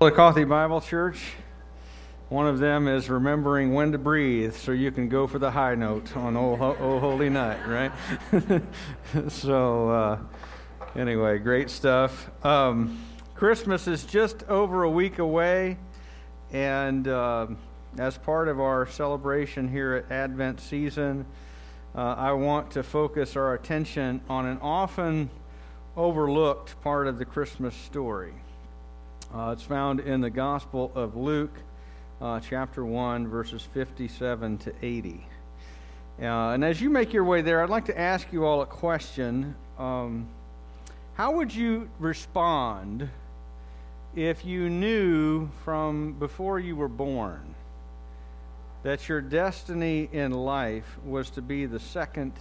The Coffee Bible Church. One of them is remembering when to breathe so you can go for the high note on Oh, oh Holy Night, right? so, uh, anyway, great stuff. Um, Christmas is just over a week away, and uh, as part of our celebration here at Advent season, uh, I want to focus our attention on an often overlooked part of the Christmas story. Uh, it's found in the Gospel of Luke, uh, chapter 1, verses 57 to 80. Uh, and as you make your way there, I'd like to ask you all a question. Um, how would you respond if you knew from before you were born that your destiny in life was to be the second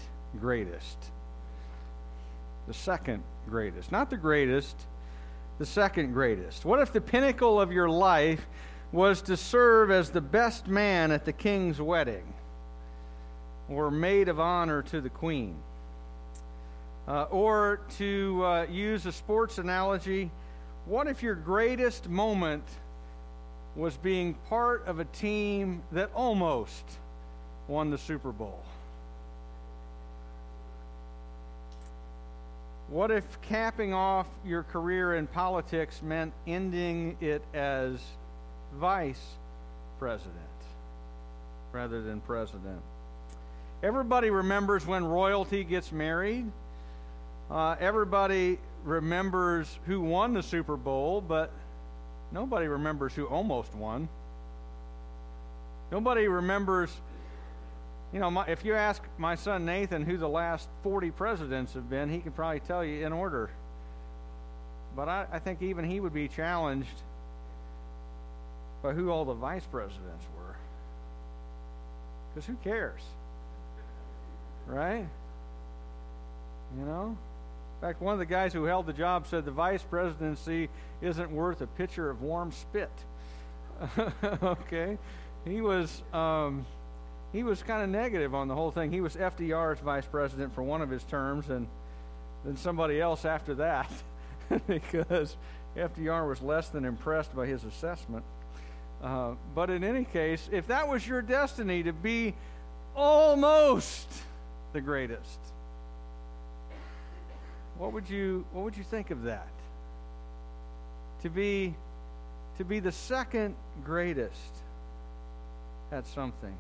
greatest? The second greatest. Not the greatest the second greatest? What if the pinnacle of your life was to serve as the best man at the king's wedding or maid of honor to the queen? Uh, or to uh, use a sports analogy, what if your greatest moment was being part of a team that almost won the Super Bowl? What if capping off your career in politics meant ending it as vice president rather than president? Everybody remembers when royalty gets married. Uh, everybody remembers who won the Super Bowl, but nobody remembers who almost won. Nobody remembers you know, my, if you ask my son Nathan who the last 40 presidents have been, he could probably tell you in order. But I, I think even he would be challenged by who all the vice presidents were. Because who cares? Right? You know? In fact, one of the guys who held the job said the vice presidency isn't worth a pitcher of warm spit. okay? He was. Um, he was kind of negative on the whole thing. He was FDR's vice president for one of his terms, and then somebody else after that, because FDR was less than impressed by his assessment. Uh, but in any case, if that was your destiny to be almost the greatest, what would you what would you think of that? To be to be the second greatest at something.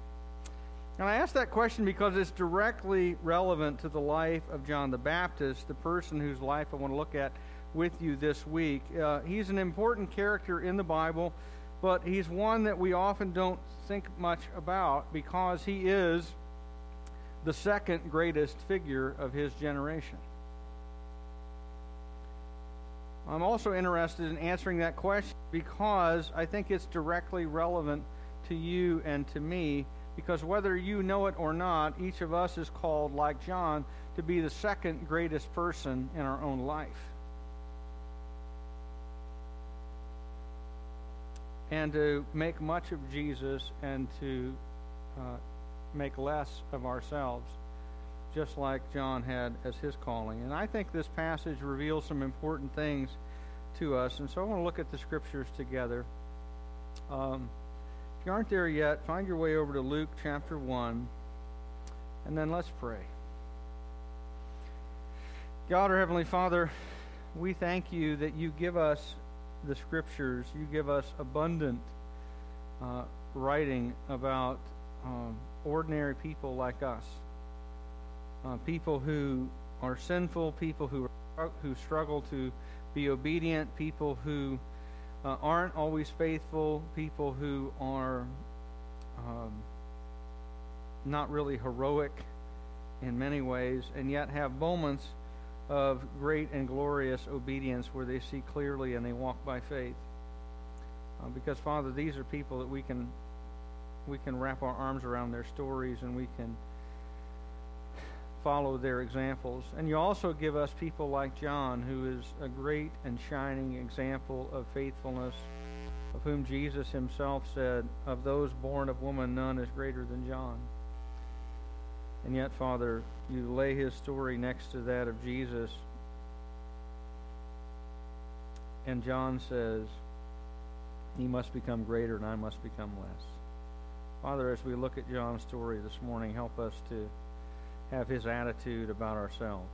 And I ask that question because it's directly relevant to the life of John the Baptist, the person whose life I want to look at with you this week. Uh, he's an important character in the Bible, but he's one that we often don't think much about because he is the second greatest figure of his generation. I'm also interested in answering that question because I think it's directly relevant to you and to me because whether you know it or not, each of us is called, like John, to be the second greatest person in our own life. And to make much of Jesus and to uh, make less of ourselves, just like John had as his calling. And I think this passage reveals some important things to us. And so I want to look at the scriptures together. Um, you aren't there yet, find your way over to Luke chapter 1, and then let's pray. God, our Heavenly Father, we thank you that you give us the scriptures, you give us abundant uh, writing about um, ordinary people like us, uh, people who are sinful, people who, who struggle to be obedient, people who uh, aren't always faithful, people who are um, not really heroic in many ways, and yet have moments of great and glorious obedience where they see clearly and they walk by faith. Uh, because Father, these are people that we can we can wrap our arms around their stories and we can follow their examples. And you also give us people like John, who is a great and shining example of faithfulness, of whom Jesus himself said, Of those born of woman, none is greater than John. And yet, Father, you lay his story next to that of Jesus. And John says, He must become greater and I must become less. Father, as we look at John's story this morning, help us to have his attitude about ourselves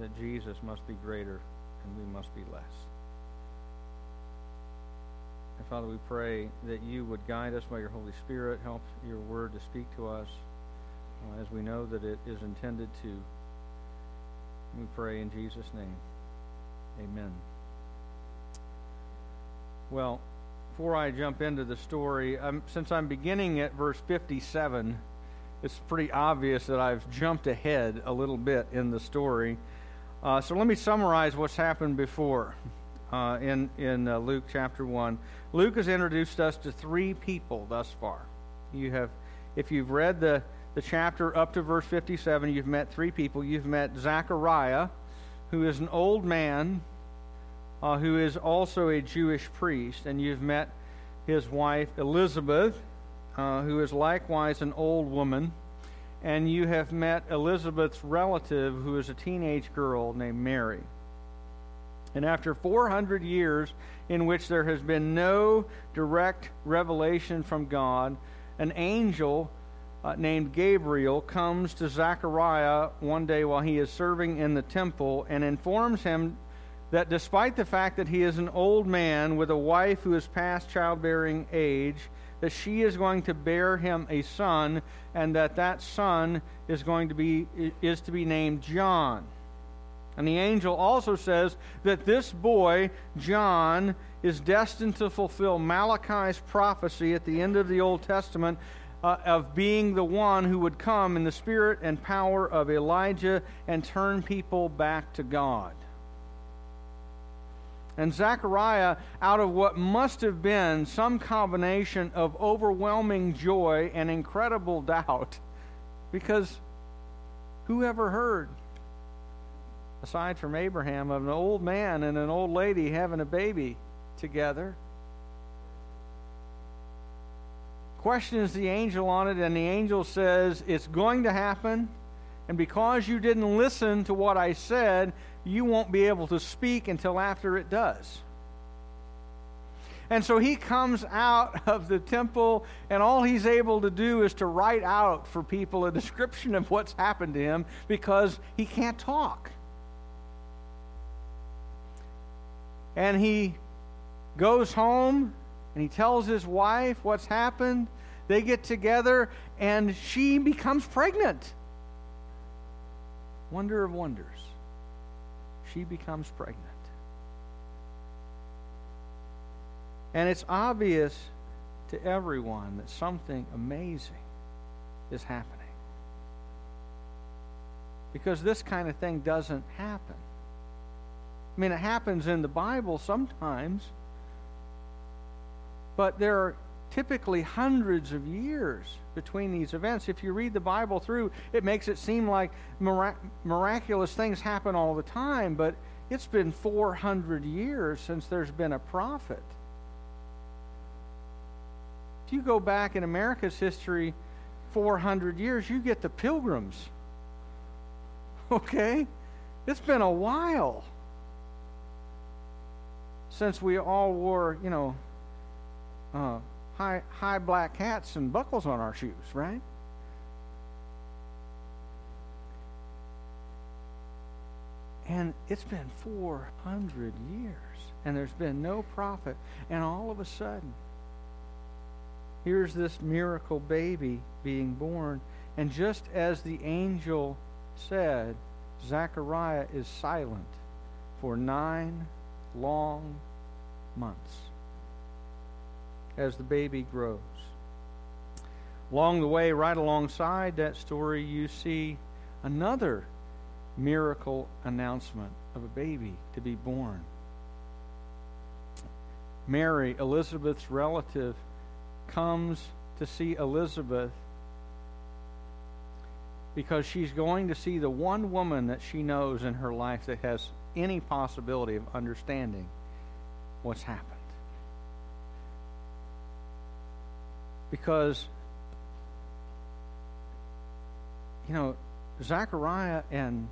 that Jesus must be greater and we must be less. And Father, we pray that you would guide us by your Holy Spirit, help your word to speak to us uh, as we know that it is intended to. We pray in Jesus' name. Amen. Well, before I jump into the story, um, since I'm beginning at verse 57, it's pretty obvious that I've jumped ahead a little bit in the story. Uh, so let me summarize what's happened before uh, in, in uh, Luke chapter 1. Luke has introduced us to three people thus far. You have, if you've read the, the chapter up to verse 57, you've met three people. You've met Zechariah, who is an old man uh, who is also a Jewish priest, and you've met his wife Elizabeth, uh, who is likewise an old woman, and you have met Elizabeth's relative, who is a teenage girl named Mary. And after 400 years in which there has been no direct revelation from God, an angel uh, named Gabriel comes to Zechariah one day while he is serving in the temple and informs him that despite the fact that he is an old man with a wife who is past childbearing age, that she is going to bear him a son, and that that son is going to be is to be named John. And the angel also says that this boy, John, is destined to fulfill Malachi's prophecy at the end of the Old Testament uh, of being the one who would come in the spirit and power of Elijah and turn people back to God. And Zechariah, out of what must have been some combination of overwhelming joy and incredible doubt, because who ever heard, aside from Abraham, of an old man and an old lady having a baby together? Questions the angel on it, and the angel says, It's going to happen. And because you didn't listen to what I said, you won't be able to speak until after it does. And so he comes out of the temple, and all he's able to do is to write out for people a description of what's happened to him because he can't talk. And he goes home and he tells his wife what's happened. They get together, and she becomes pregnant. Wonder of wonders she becomes pregnant. And it's obvious to everyone that something amazing is happening. Because this kind of thing doesn't happen. I mean, it happens in the Bible sometimes, but there are typically hundreds of years between these events. If you read the Bible through, it makes it seem like mirac- miraculous things happen all the time, but it's been 400 years since there's been a prophet. If you go back in America's history 400 years, you get the pilgrims. Okay? It's been a while since we all wore, you know, uh, high, high black hats and buckles on our shoes, right? And it's been 400 years, and there's been no prophet. And all of a sudden, here's this miracle baby being born. And just as the angel said, Zechariah is silent for nine long months as the baby grows. Along the way, right alongside that story, you see another miracle announcement of a baby to be born. Mary, Elizabeth's relative, comes to see Elizabeth because she's going to see the one woman that she knows in her life that has any possibility of understanding what's happened. Because, you know, Zechariah and,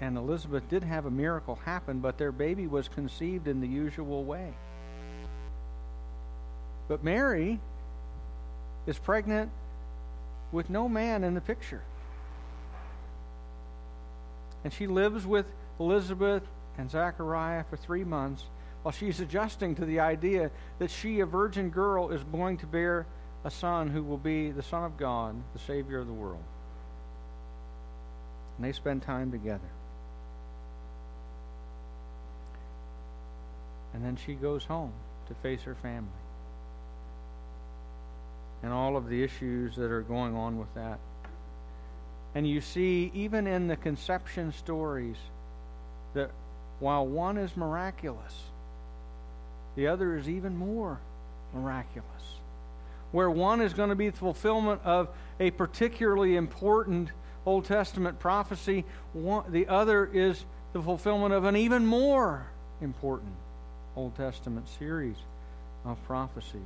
and Elizabeth did have a miracle happen, but their baby was conceived in the usual way. But Mary is pregnant with no man in the picture. And she lives with Elizabeth and Zechariah for three months while she's adjusting to the idea that she, a virgin girl, is going to bear a son who will be the Son of God, the Savior of the world. And they spend time together. And then she goes home to face her family and all of the issues that are going on with that. And you see, even in the conception stories, that while one is miraculous, the other is even more miraculous. Where one is going to be the fulfillment of a particularly important Old Testament prophecy, one, the other is the fulfillment of an even more important Old Testament series of prophecies.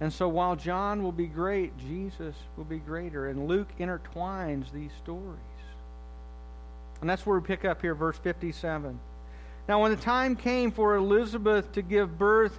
And so while John will be great, Jesus will be greater. And Luke intertwines these stories. And that's where we pick up here, verse 57. Now, when the time came for Elizabeth to give birth,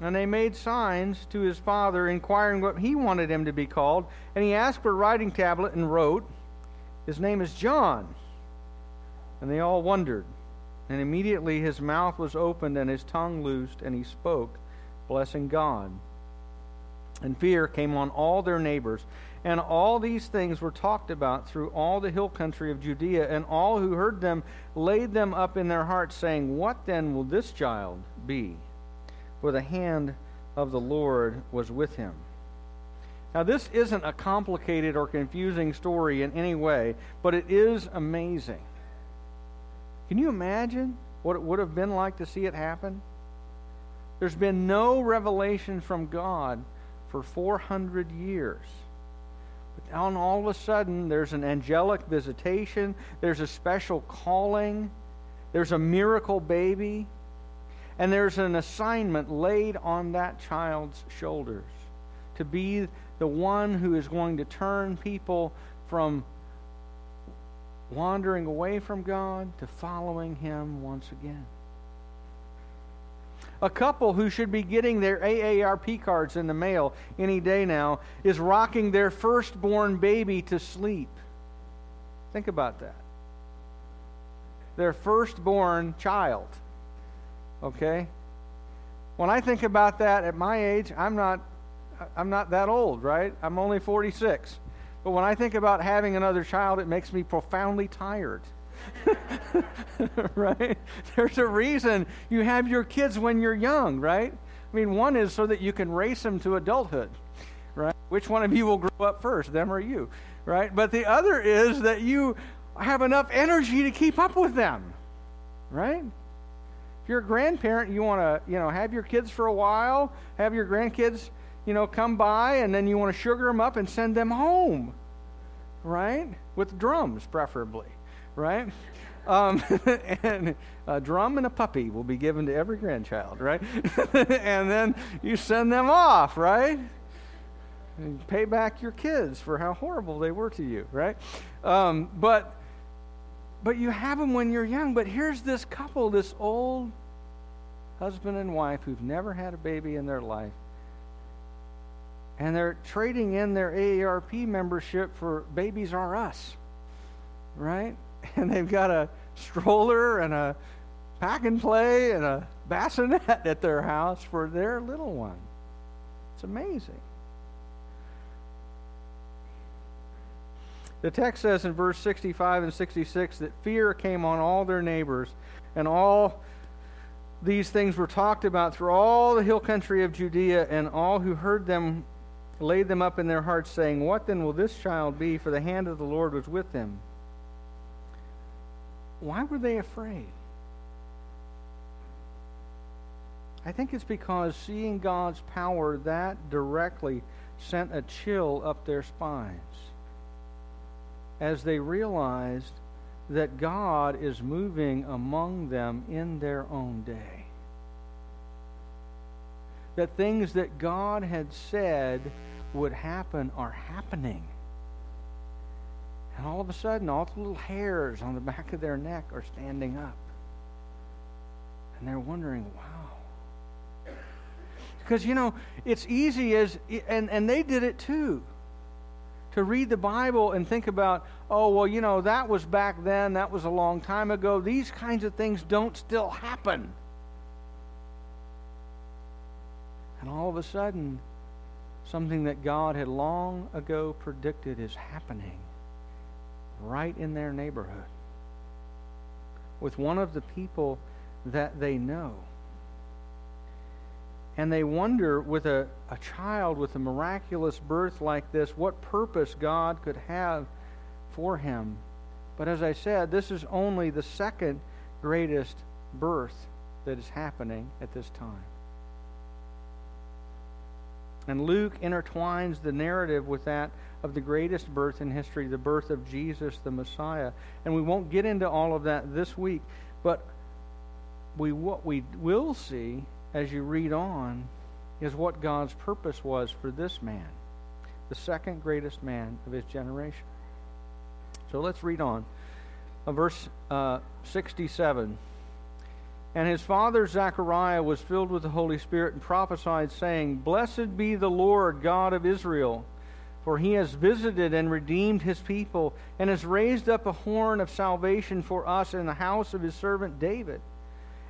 And they made signs to his father, inquiring what he wanted him to be called. And he asked for a writing tablet and wrote, His name is John. And they all wondered. And immediately his mouth was opened and his tongue loosed, and he spoke, blessing God. And fear came on all their neighbors. And all these things were talked about through all the hill country of Judea, and all who heard them laid them up in their hearts, saying, What then will this child be? For the hand of the Lord was with him. Now, this isn't a complicated or confusing story in any way, but it is amazing. Can you imagine what it would have been like to see it happen? There's been no revelation from God for 400 years. But now all of a sudden, there's an angelic visitation, there's a special calling, there's a miracle baby, and there's an assignment laid on that child's shoulders to be the one who is going to turn people from wandering away from God to following Him once again. A couple who should be getting their AARP cards in the mail any day now is rocking their firstborn baby to sleep. Think about that. Their firstborn child. Okay? When I think about that at my age, I'm not I'm not that old, right? I'm only 46. But when I think about having another child, it makes me profoundly tired. right? There's a reason you have your kids when you're young, right? I mean, one is so that you can race them to adulthood, right? Which one of you will grow up first, them or you, right? But the other is that you have enough energy to keep up with them, right? If you're a grandparent, you want to, you know, have your kids for a while, have your grandkids you know, come by and then you want to sugar them up and send them home, right? With drums, preferably, right? Um, and a drum and a puppy will be given to every grandchild, right? and then you send them off, right? And pay back your kids for how horrible they were to you, right? Um, but but you have them when you're young. But here's this couple, this old husband and wife who've never had a baby in their life and they're trading in their AARP membership for Babies R Us, right? And they've got a stroller and a pack and play and a bassinet at their house for their little one. It's amazing. The text says in verse 65 and 66 that fear came on all their neighbors, and all these things were talked about through all the hill country of Judea, and all who heard them laid them up in their hearts, saying, What then will this child be? For the hand of the Lord was with him. Why were they afraid? I think it's because seeing God's power that directly sent a chill up their spines. As they realized that God is moving among them in their own day. That things that God had said would happen are happening. And all of a sudden, all the little hairs on the back of their neck are standing up. And they're wondering, wow. Because, you know, it's easy as, and, and they did it too to read the Bible and think about, oh, well, you know, that was back then, that was a long time ago. These kinds of things don't still happen. And all of a sudden, something that God had long ago predicted is happening right in their neighborhood with one of the people that they know and they wonder with a, a child with a miraculous birth like this what purpose God could have for him. But as I said, this is only the second greatest birth that is happening at this time. And Luke intertwines the narrative with that of the greatest birth in history, the birth of Jesus the Messiah. And we won't get into all of that this week, but we what we will see as you read on is what God's purpose was for this man, the second greatest man of his generation. So let's read on. Uh, verse uh, 67. And his father Zechariah was filled with the Holy Spirit and prophesied, saying, Blessed be the Lord God of Israel, for he has visited and redeemed his people, and has raised up a horn of salvation for us in the house of his servant David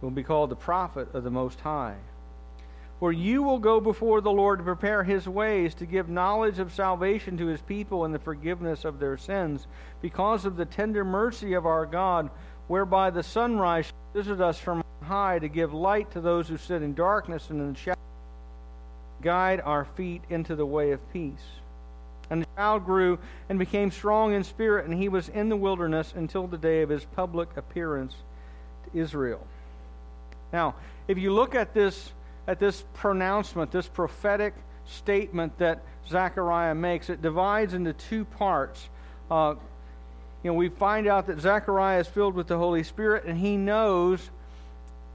will be called the prophet of the Most High. For you will go before the Lord to prepare his ways, to give knowledge of salvation to his people and the forgiveness of their sins, because of the tender mercy of our God, whereby the sunrise shall visit us from high to give light to those who sit in darkness and in the shadow, guide our feet into the way of peace. And the child grew and became strong in spirit, and he was in the wilderness until the day of his public appearance to Israel. Now, if you look at this at this pronouncement, this prophetic statement that Zechariah makes, it divides into two parts. Uh, you know, we find out that Zechariah is filled with the Holy Spirit, and he knows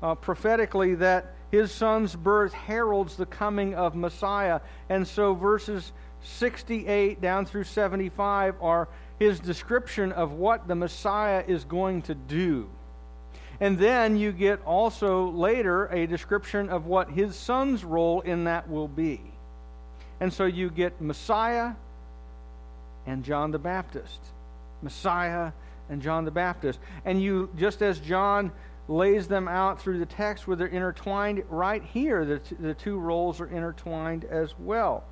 uh, prophetically that his son's birth heralds the coming of Messiah. And so verses 68 down through 75 are his description of what the Messiah is going to do. And then you get also later a description of what his son's role in that will be. And so you get Messiah and John the Baptist. Messiah and John the Baptist. And you, just as John lays them out through the text where they're intertwined, right here, the, t- the two roles are intertwined as well.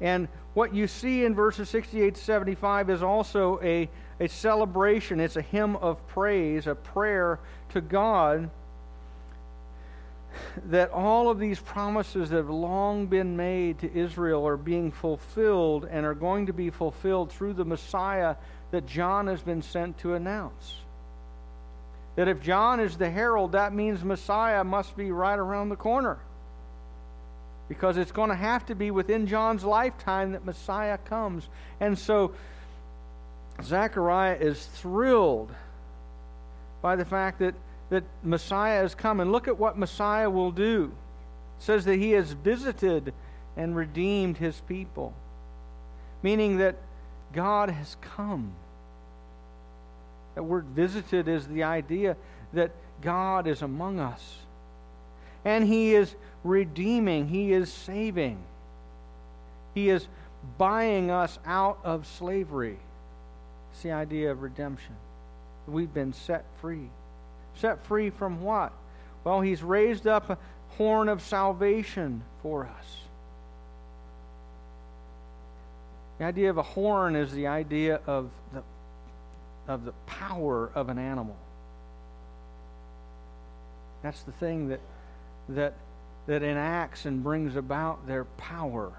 And what you see in verses 68 to 75 is also a, a celebration. It's a hymn of praise, a prayer to God that all of these promises that have long been made to Israel are being fulfilled and are going to be fulfilled through the Messiah that John has been sent to announce. That if John is the herald, that means Messiah must be right around the corner. Because it's going to have to be within John's lifetime that Messiah comes. And so Zechariah is thrilled by the fact that, that Messiah has come. And look at what Messiah will do. It says that he has visited and redeemed his people, meaning that God has come. That word visited is the idea that God is among us. And he is redeeming, he is saving, he is buying us out of slavery. It's the idea of redemption. We've been set free. Set free from what? Well, He's raised up a horn of salvation for us. The idea of a horn is the idea of the of the power of an animal. That's the thing that, that, that enacts and brings about their power.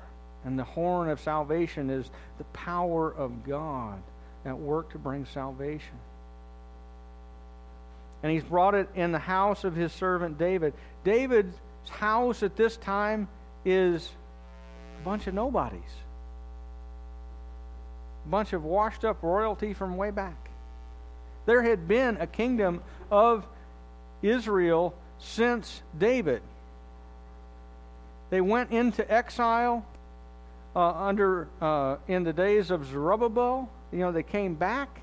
And the horn of salvation is the power of God at work to bring salvation. And he's brought it in the house of his servant David. David's house at this time is a bunch of nobodies, a bunch of washed up royalty from way back. There had been a kingdom of Israel since David. They went into exile uh, under uh, in the days of Zerubbabel. You know, they came back,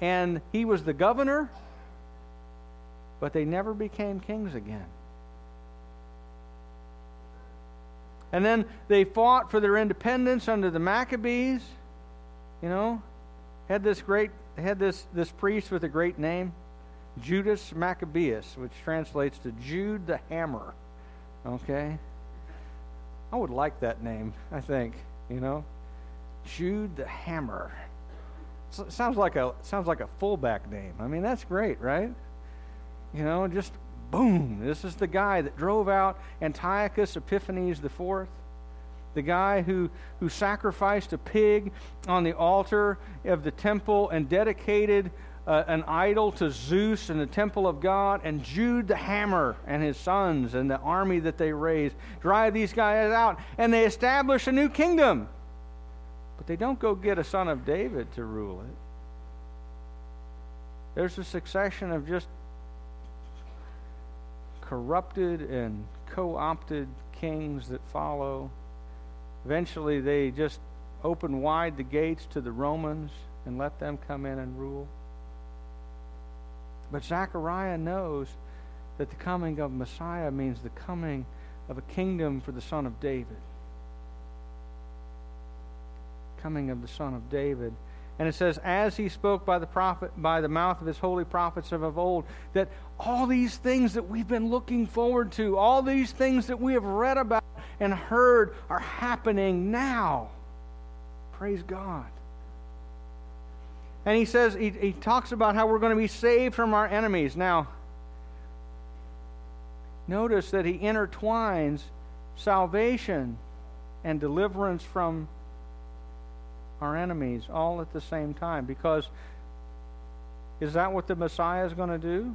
and he was the governor, but they never became kings again. And then they fought for their independence under the Maccabees. You know, had this great had this this priest with a great name. Judas Maccabeus, which translates to Jude the Hammer. Okay? I would like that name, I think, you know? Jude the Hammer. So sounds like a sounds like a fullback name. I mean, that's great, right? You know, just boom. This is the guy that drove out Antiochus Epiphanes the fourth the guy who, who sacrificed a pig on the altar of the temple and dedicated uh, an idol to Zeus in the temple of God, and Jude the hammer and his sons and the army that they raised drive these guys out, and they establish a new kingdom. But they don't go get a son of David to rule it. There's a succession of just corrupted and co opted kings that follow. Eventually, they just open wide the gates to the Romans and let them come in and rule. But Zechariah knows that the coming of Messiah means the coming of a kingdom for the son of David. Coming of the son of David. And it says, as he spoke by the prophet, by the mouth of his holy prophets of old, that all these things that we've been looking forward to, all these things that we have read about and heard are happening now. Praise God. And he says, he, he talks about how we're going to be saved from our enemies. Now, notice that he intertwines salvation and deliverance from our enemies all at the same time. Because is that what the Messiah is going to do?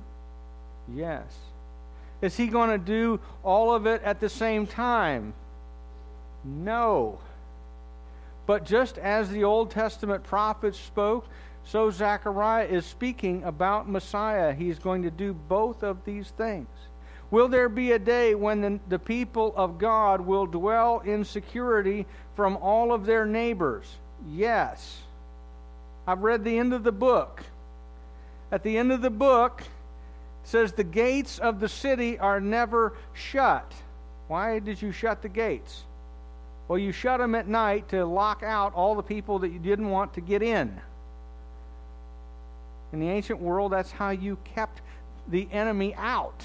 Yes. Is he going to do all of it at the same time? No. But just as the Old Testament prophets spoke, so Zechariah is speaking about Messiah. He's going to do both of these things. Will there be a day when the, the, people of God will dwell in security from all of their neighbors? Yes. I've read the end of the book. At the end of the book, it says the gates of the city are never shut. Why did you shut the gates? Well, you shut them at night to lock out all the people that you didn't want to get in. In the ancient world, that's how you kept the enemy out.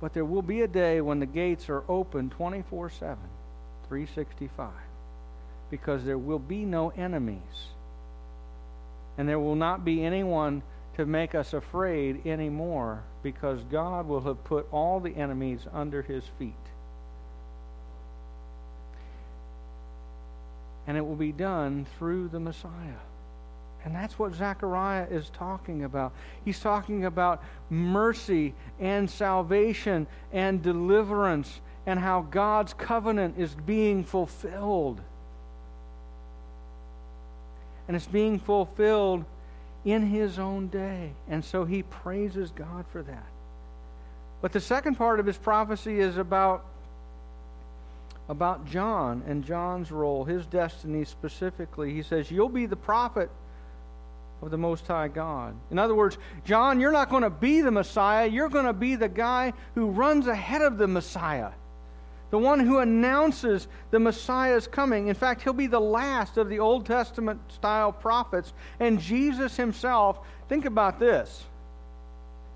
But there will be a day when the gates are open 24 7, 365, because there will be no enemies. And there will not be anyone to make us afraid anymore, because God will have put all the enemies under his feet. And it will be done through the Messiah. And that's what Zechariah is talking about. He's talking about mercy and salvation and deliverance and how God's covenant is being fulfilled. And it's being fulfilled in his own day. And so he praises God for that. But the second part of his prophecy is about about John and John's role, his destiny specifically. He says, You'll be the prophet of the Most High God. In other words, John, you're not going to be the Messiah. You're going to be the guy who runs ahead of the Messiah, the one who announces the Messiah's coming. In fact, he'll be the last of the Old Testament style prophets. And Jesus himself, think about this.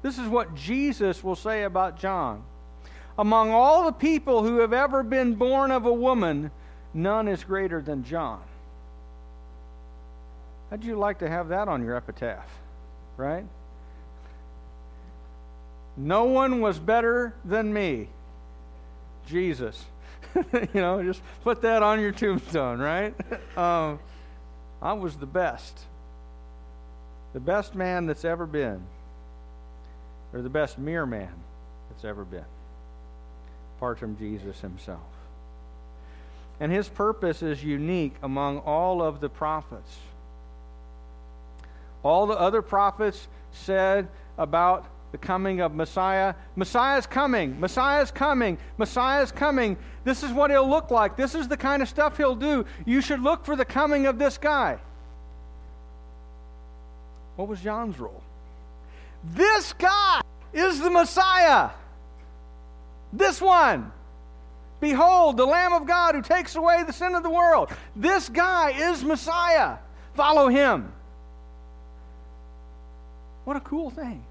This is what Jesus will say about John. Among all the people who have ever been born of a woman, none is greater than John. How'd you like to have that on your epitaph? Right? No one was better than me. Jesus. you know, just put that on your tombstone, right? um, I was the best. The best man that's ever been. Or the best mere man that's ever been. Apart from Jesus himself. And his purpose is unique among all of the prophets. All the other prophets said about the coming of Messiah. Messiah's coming. Messiah's coming. Messiah's coming. This is what he'll look like. This is the kind of stuff he'll do. You should look for the coming of this guy. What was John's role? This guy is the Messiah. This one. Behold, the Lamb of God who takes away the sin of the world. This guy is Messiah. Follow him. What a cool thing.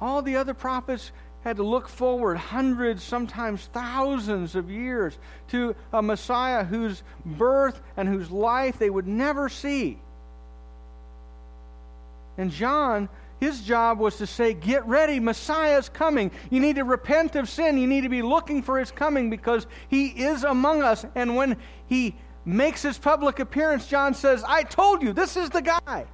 All the other prophets had to look forward hundreds, sometimes thousands of years to a Messiah whose birth and whose life they would never see. And John, his job was to say, Get ready, Messiah's coming. You need to repent of sin. You need to be looking for his coming because he is among us. And when he makes his public appearance, John says, I told you, this is the guy.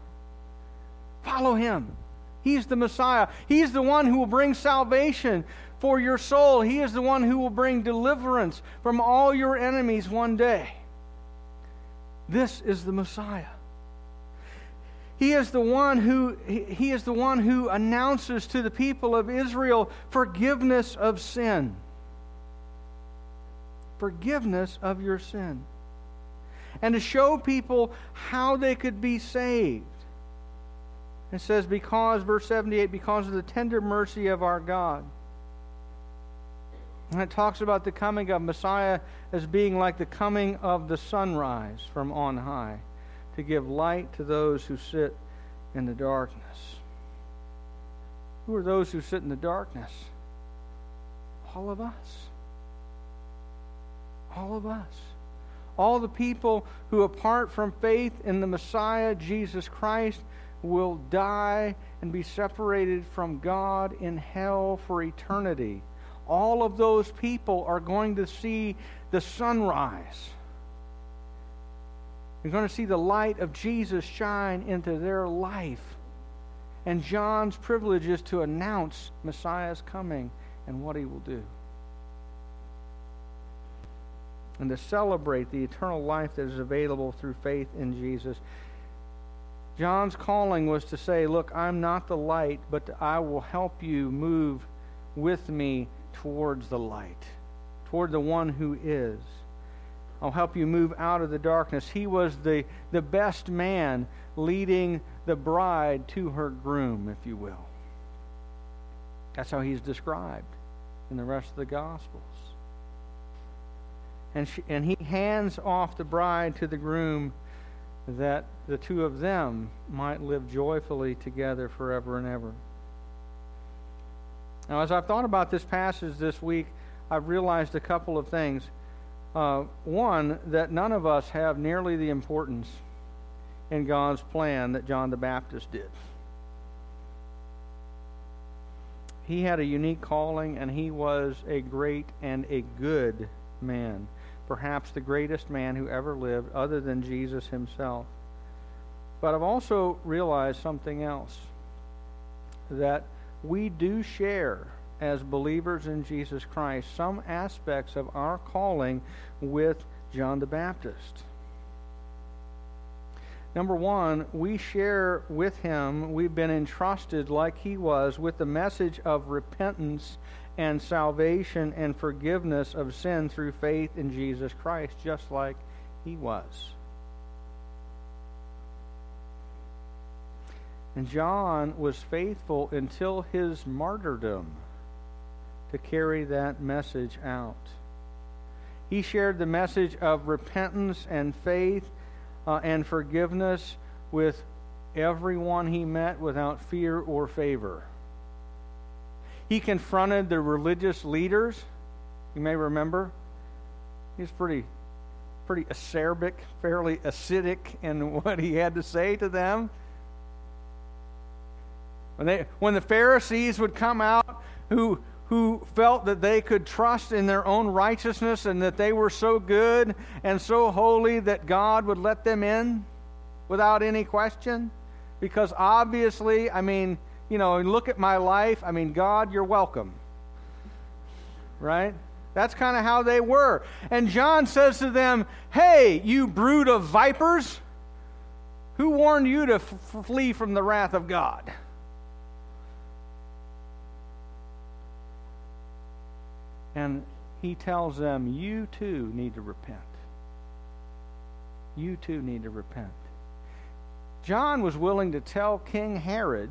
Follow him. He's the Messiah. He's the one who will bring salvation for your soul. He is the one who will bring deliverance from all your enemies one day. This is the Messiah. He is the one who he is the one who announces to the people of Israel forgiveness of sin. Forgiveness of your sin. And to show people how they could be saved. It says, because, verse 78, because of the tender mercy of our God. And it talks about the coming of Messiah as being like the coming of the sunrise from on high to give light to those who sit in the darkness. Who are those who sit in the darkness? All of us. All of us. All the people who, apart from faith in the Messiah, Jesus Christ, will die and be separated from God in hell for eternity. All of those people are going to see the sunrise. They're going to see the light of Jesus shine into their life. And John's privilege is to announce Messiah's coming and what he will do. And to celebrate the eternal life that is available through faith in Jesus. John's calling was to say, Look, I'm not the light, but I will help you move with me towards the light, toward the one who is. I'll help you move out of the darkness. He was the, the best man leading the bride to her groom, if you will. That's how he's described in the rest of the Gospels. And, she, and he hands off the bride to the groom that the two of them might live joyfully together forever and ever. Now, as I've thought about this passage this week, I've realized a couple of things. Uh, one, that none of us have nearly the importance in God's plan that John the Baptist did. He had a unique calling, and he was a great and a good man perhaps the greatest man who ever lived, other than Jesus himself. But I've also realized something else that we do share as believers in Jesus Christ some aspects of our calling with John the Baptist. Number one, we share with him, we've been entrusted like he was with the message of repentance and salvation and forgiveness of sin through faith in Jesus Christ, just like he was. And John was faithful until his martyrdom to carry that message out. He shared the message of repentance and faith uh, and forgiveness with everyone he met without fear or favor. He confronted the religious leaders. You may remember. He's pretty pretty acerbic, fairly acidic in what he had to say to them. When, they, when the Pharisees would come out who, who felt that they could trust in their own righteousness and that they were so good and so holy that God would let them in without any question, because obviously, I mean, you know, look at my life. I mean, God, you're welcome. Right? That's kind of how they were. And John says to them, Hey, you brood of vipers, who warned you to f- flee from the wrath of God? And he tells them, You too need to repent. You too need to repent. John was willing to tell King Herod,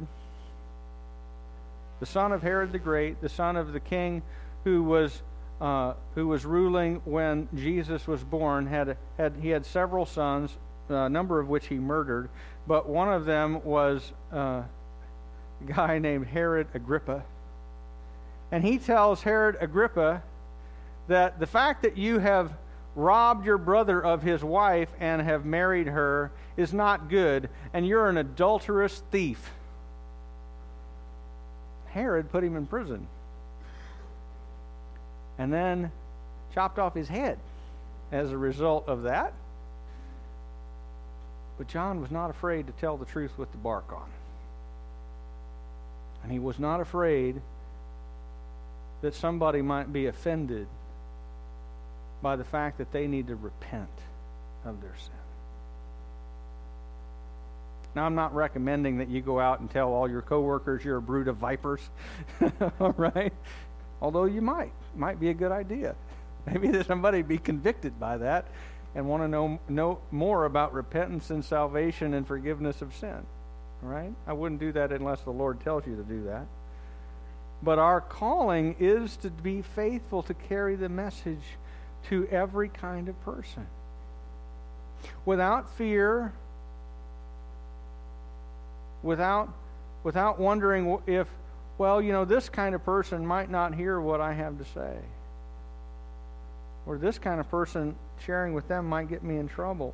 the son of Herod the Great, the son of the king who was uh, who was ruling when Jesus was born, had had he had several sons, a number of which he murdered, but one of them was uh, a guy named Herod Agrippa, and he tells Herod Agrippa that the fact that you have robbed your brother of his wife and have married her is not good, and you're an adulterous thief. Herod put him in prison and then chopped off his head as a result of that. But John was not afraid to tell the truth with the bark on. And he was not afraid that somebody might be offended by the fact that they need to repent of their sin. Now, I'm not recommending that you go out and tell all your coworkers you're a brood of vipers, all right? Although you might. Might be a good idea. Maybe that somebody be convicted by that and want to know, know more about repentance and salvation and forgiveness of sin. All right? I wouldn't do that unless the Lord tells you to do that. But our calling is to be faithful to carry the message to every kind of person. Without fear, without, without wondering if, well, you know, this kind of person might not hear what I have to say. Or this kind of person sharing with them might get me in trouble.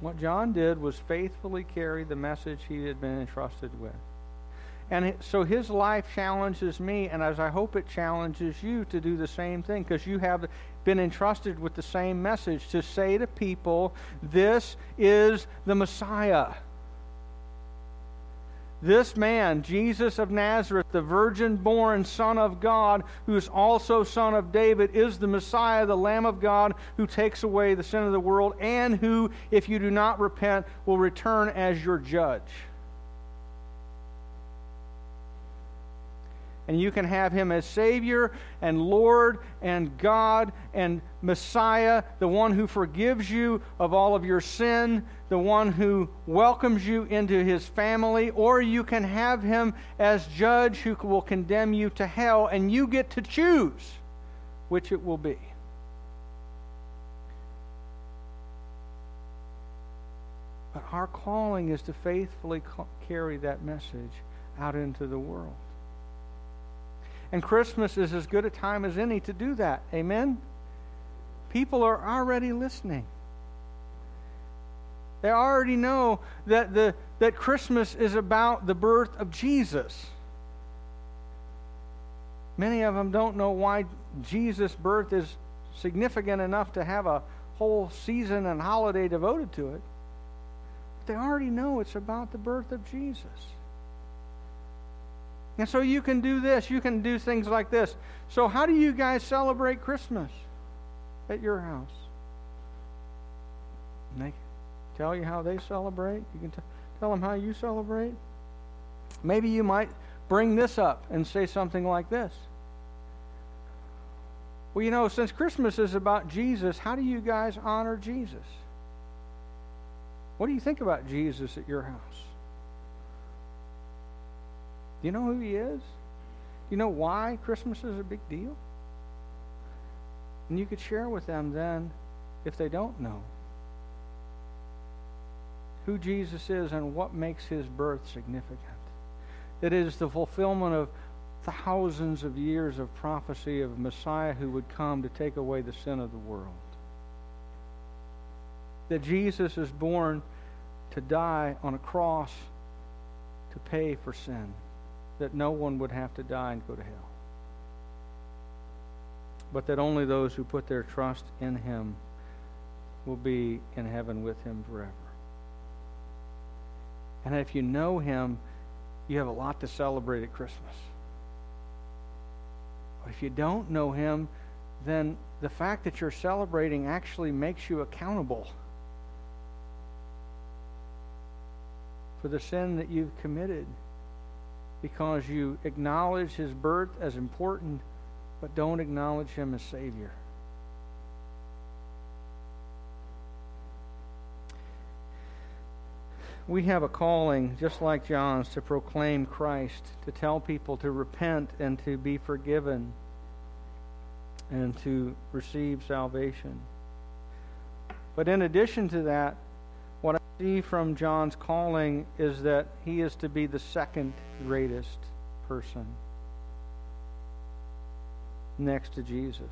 What John did was faithfully carry the message he had been entrusted with. And so his life challenges me, and as I hope it challenges you to do the same thing, because you have been entrusted with the same message to say to people, This is the Messiah. This man, Jesus of Nazareth, the virgin born Son of God, who is also Son of David, is the Messiah, the Lamb of God, who takes away the sin of the world, and who, if you do not repent, will return as your judge. And you can have him as Savior and Lord and God and Messiah, the one who forgives you of all of your sin, the one who welcomes you into his family, or you can have him as judge who will condemn you to hell, and you get to choose which it will be. But our calling is to faithfully carry that message out into the world. And Christmas is as good a time as any to do that. Amen? People are already listening. They already know that, the, that Christmas is about the birth of Jesus. Many of them don't know why Jesus' birth is significant enough to have a whole season and holiday devoted to it. But they already know it's about the birth of Jesus. And so you can do this, you can do things like this. So, how do you guys celebrate Christmas at your house? And they tell you how they celebrate. You can t- tell them how you celebrate. Maybe you might bring this up and say something like this. Well, you know, since Christmas is about Jesus, how do you guys honor Jesus? What do you think about Jesus at your house? Do you know who he is? Do you know why Christmas is a big deal? And you could share with them then, if they don't know, who Jesus is and what makes his birth significant. That it is the fulfillment of thousands of years of prophecy of Messiah who would come to take away the sin of the world. that Jesus is born to die on a cross to pay for sin, that no one would have to die and go to hell, but that only those who put their trust in him will be in heaven with him forever. And if you know him, you have a lot to celebrate at Christmas. But if you don't know him, then the fact that you're celebrating actually makes you accountable for the sin that you've committed because you acknowledge his birth as important but don't acknowledge him as Savior. we have a calling, just like John's, to proclaim Christ, to tell people to repent and to be forgiven and to receive salvation. But in addition to that, see from John's calling is that he is to be the second greatest person next to Jesus.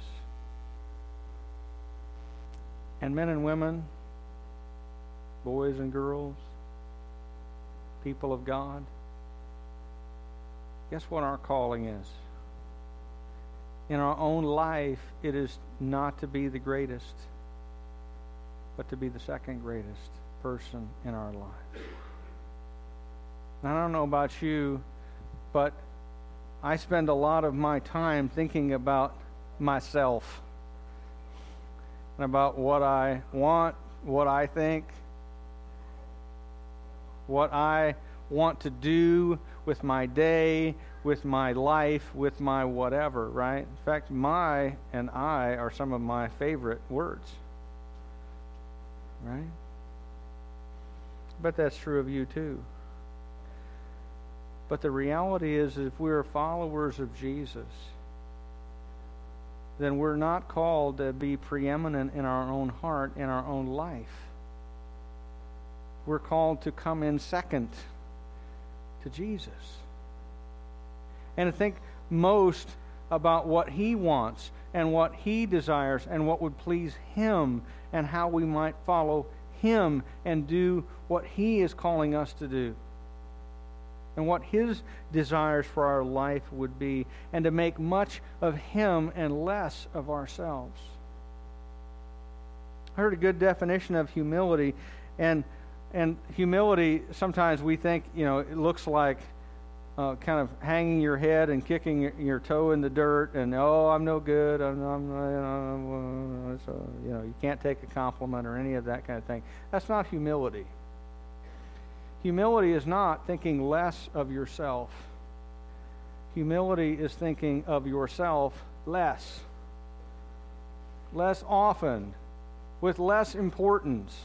And men and women, boys and girls, people of God, guess what our calling is? In our own life, it is not to be the greatest, but to be the second greatest person in our lives. I don't know about you, but I spend a lot of my time thinking about myself and about what I want, what I think, what I want to do with my day, with my life, with my whatever, right? In fact, my and I are some of my favorite words, right? But that's true of you too. But the reality is, if we are followers of Jesus, then we're not called to be preeminent in our own heart, in our own life we're called to come in second to Jesus and to think most about what He wants and what He desires and what would please Him and how we might follow Him and do what He is calling us to do and what His desires for our life would be and to make much of Him and less of ourselves. I heard a good definition of humility and and humility, sometimes we think, you know, it looks like uh, kind of hanging your head and kicking your, toe in the dirt and, oh, I'm no good. I'm, I'm, I'm so, you know, you can't take a compliment or any of that kind of thing. That's not humility. Humility is not thinking less of yourself. Humility is thinking of yourself less, less often, with less importance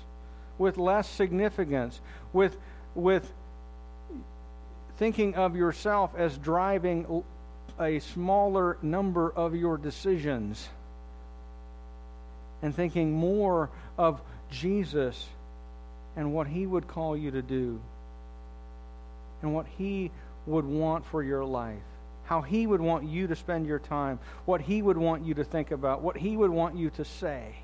with less significance, with, with thinking of yourself as driving a smaller number of your decisions, and thinking more of Jesus and what He would call you to do, and what He would want for your life. How he would want you to spend your time, what he would want you to think about, what he would want you to say.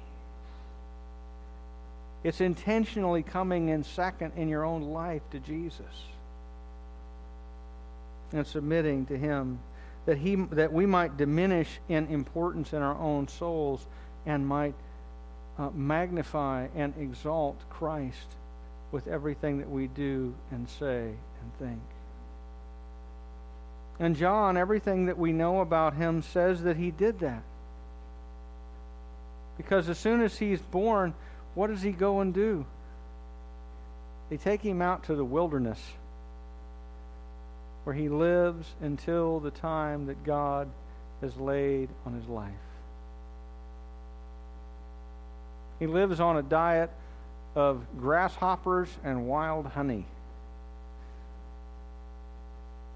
It's intentionally coming in second in your own life to Jesus and submitting to Him that, he, that we might diminish in importance in our own souls and might uh, magnify and exalt Christ with everything that we do and say and think. And John, everything that we know about him says that he did that. Because as soon as he's born, what does he go and do? They take him out to the wilderness where he lives until the time that God has laid on his life. He lives on a diet of grasshoppers and wild honey.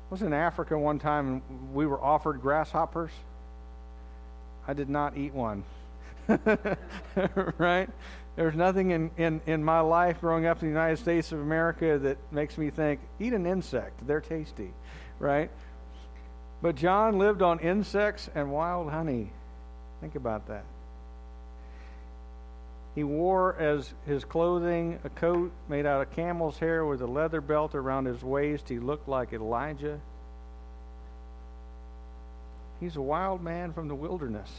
I was in Africa one time and we were offered grasshoppers. I did not eat one. right? There's nothing in, in, in my life growing up in the United States of America that makes me think, eat an insect. They're tasty, right? But John lived on insects and wild honey. Think about that. He wore as his clothing a coat made out of camel's hair with a leather belt around his waist. He looked like Elijah. He's a wild man from the wilderness.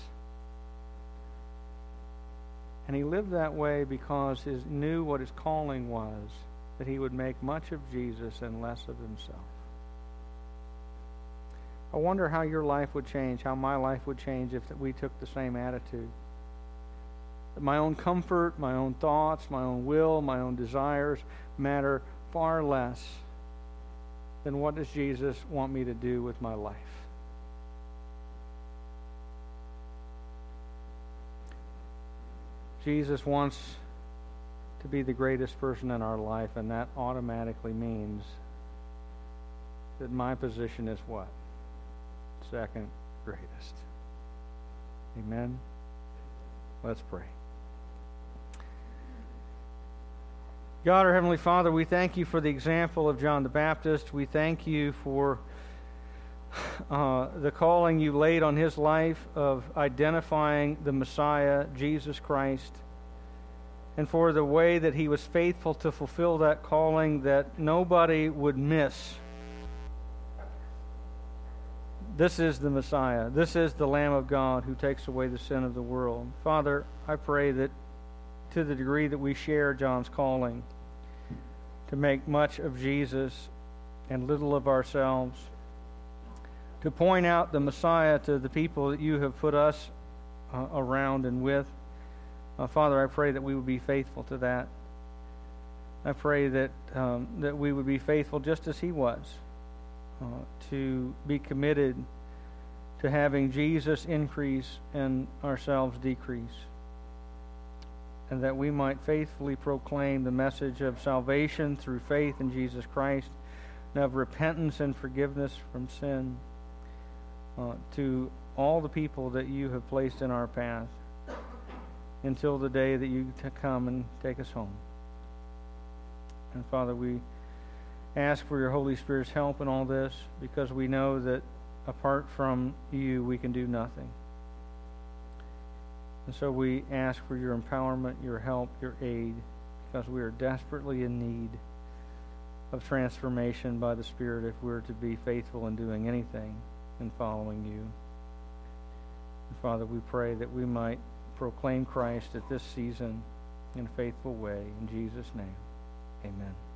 And he lived that way because he knew what his calling was that he would make much of Jesus and less of himself. I wonder how your life would change, how my life would change if we took the same attitude. That my own comfort, my own thoughts, my own will, my own desires matter far less than what does Jesus want me to do with my life. Jesus wants to be the greatest person in our life, and that automatically means that my position is what? Second greatest. Amen? Let's pray. God, our Heavenly Father, we thank you for the example of John the Baptist. We thank you for uh, the calling you laid on his life of identifying the Messiah, Jesus Christ and for the way that he was faithful to fulfill that calling that nobody would miss. This is the Messiah. This is the Lamb of God who takes away the sin of the world. Father, I pray that to the degree that we share John's calling to make much of Jesus and little of ourselves, to point out the Messiah to the people that you have put us uh, around and with, uh, Father, I pray that we would be faithful to that. I pray that, um, that we would be faithful just as he was, uh, to be committed to having Jesus increase and ourselves decrease, and that we might faithfully proclaim the message of salvation through faith in Jesus Christ, and of repentance and forgiveness from sin uh, to all the people that you have placed in our path until the day that you come and take us home. And Father, we ask for your Holy Spirit's help in all this because we know that apart from you, we can do nothing. And so we ask for your empowerment, your help, your aid, because we are desperately in need of transformation by the Spirit if we're to be faithful in doing anything in following you. Father, we pray that we might proclaim Christ at this season in a faithful way. In Jesus' name, amen.